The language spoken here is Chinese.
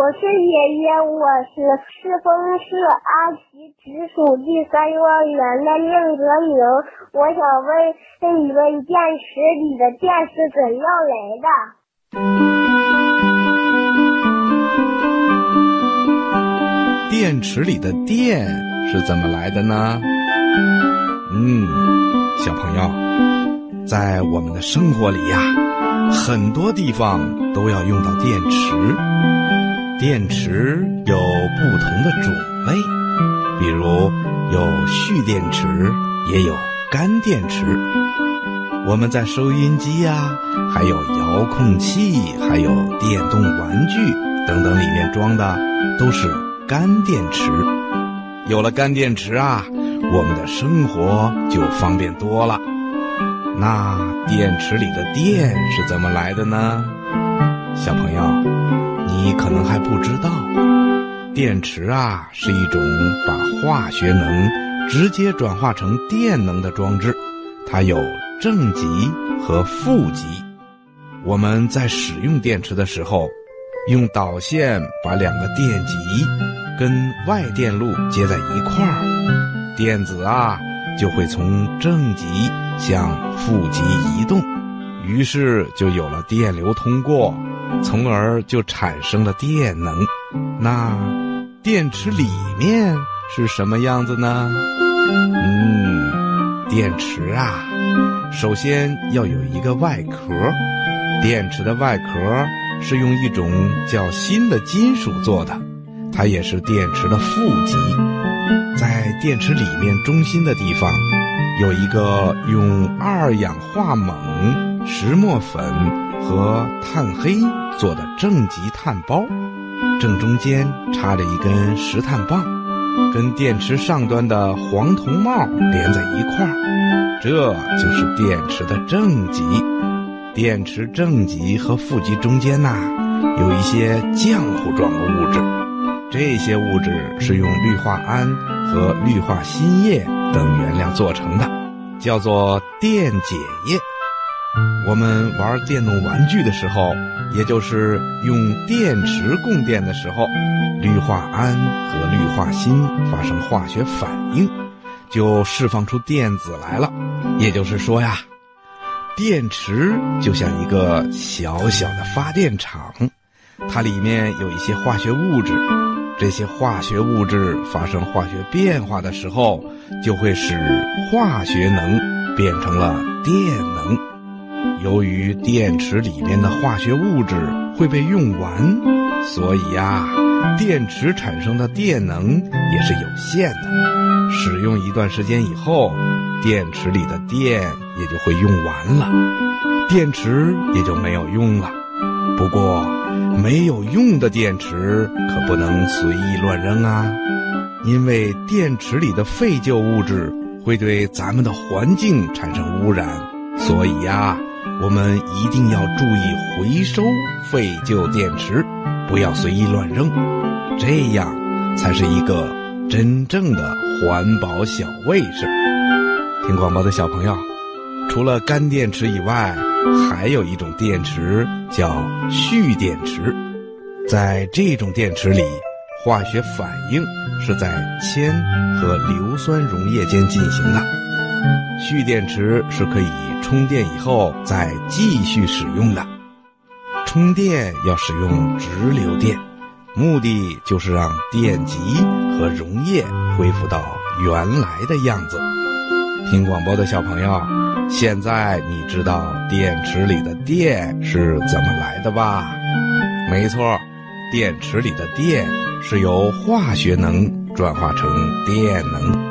我是爷爷，我是赤峰市阿奇直属第三幼儿园的令泽明。我想问你们，电池里的电是怎样来的？电池里的电是怎么来的呢？嗯，小朋友，在我们的生活里呀，很多地方都要用到电池。电池有不同的种类，比如有蓄电池，也有干电池。我们在收音机呀，还有遥控器，还有电动玩具等等里面装的都是干电池。有了干电池啊，我们的生活就方便多了。那电池里的电是怎么来的呢？小朋友。你可能还不知道，电池啊是一种把化学能直接转化成电能的装置，它有正极和负极。我们在使用电池的时候，用导线把两个电极跟外电路接在一块儿，电子啊就会从正极向负极移动，于是就有了电流通过。从而就产生了电能。那电池里面是什么样子呢？嗯，电池啊，首先要有一个外壳。电池的外壳是用一种叫锌的金属做的，它也是电池的负极。在电池里面中心的地方，有一个用二氧化锰、石墨粉。和碳黑做的正极碳包，正中间插着一根石炭棒，跟电池上端的黄铜帽连在一块儿，这就是电池的正极。电池正极和负极中间呐，有一些浆糊状的物质，这些物质是用氯化铵和氯化锌液等原料做成的，叫做电解液。我们玩电动玩具的时候，也就是用电池供电的时候，氯化铵和氯化锌发生化学反应，就释放出电子来了。也就是说呀，电池就像一个小小的发电厂，它里面有一些化学物质，这些化学物质发生化学变化的时候，就会使化学能变成了电能。由于电池里面的化学物质会被用完，所以呀，电池产生的电能也是有限的。使用一段时间以后，电池里的电也就会用完了，电池也就没有用了。不过，没有用的电池可不能随意乱扔啊，因为电池里的废旧物质会对咱们的环境产生污染，所以呀。我们一定要注意回收废旧电池，不要随意乱扔，这样才是一个真正的环保小卫士。听广播的小朋友，除了干电池以外，还有一种电池叫蓄电池。在这种电池里，化学反应是在铅和硫酸溶液间进行的。蓄电池是可以。充电以后再继续使用的，充电要使用直流电，目的就是让电极和溶液恢复到原来的样子。听广播的小朋友，现在你知道电池里的电是怎么来的吧？没错，电池里的电是由化学能转化成电能。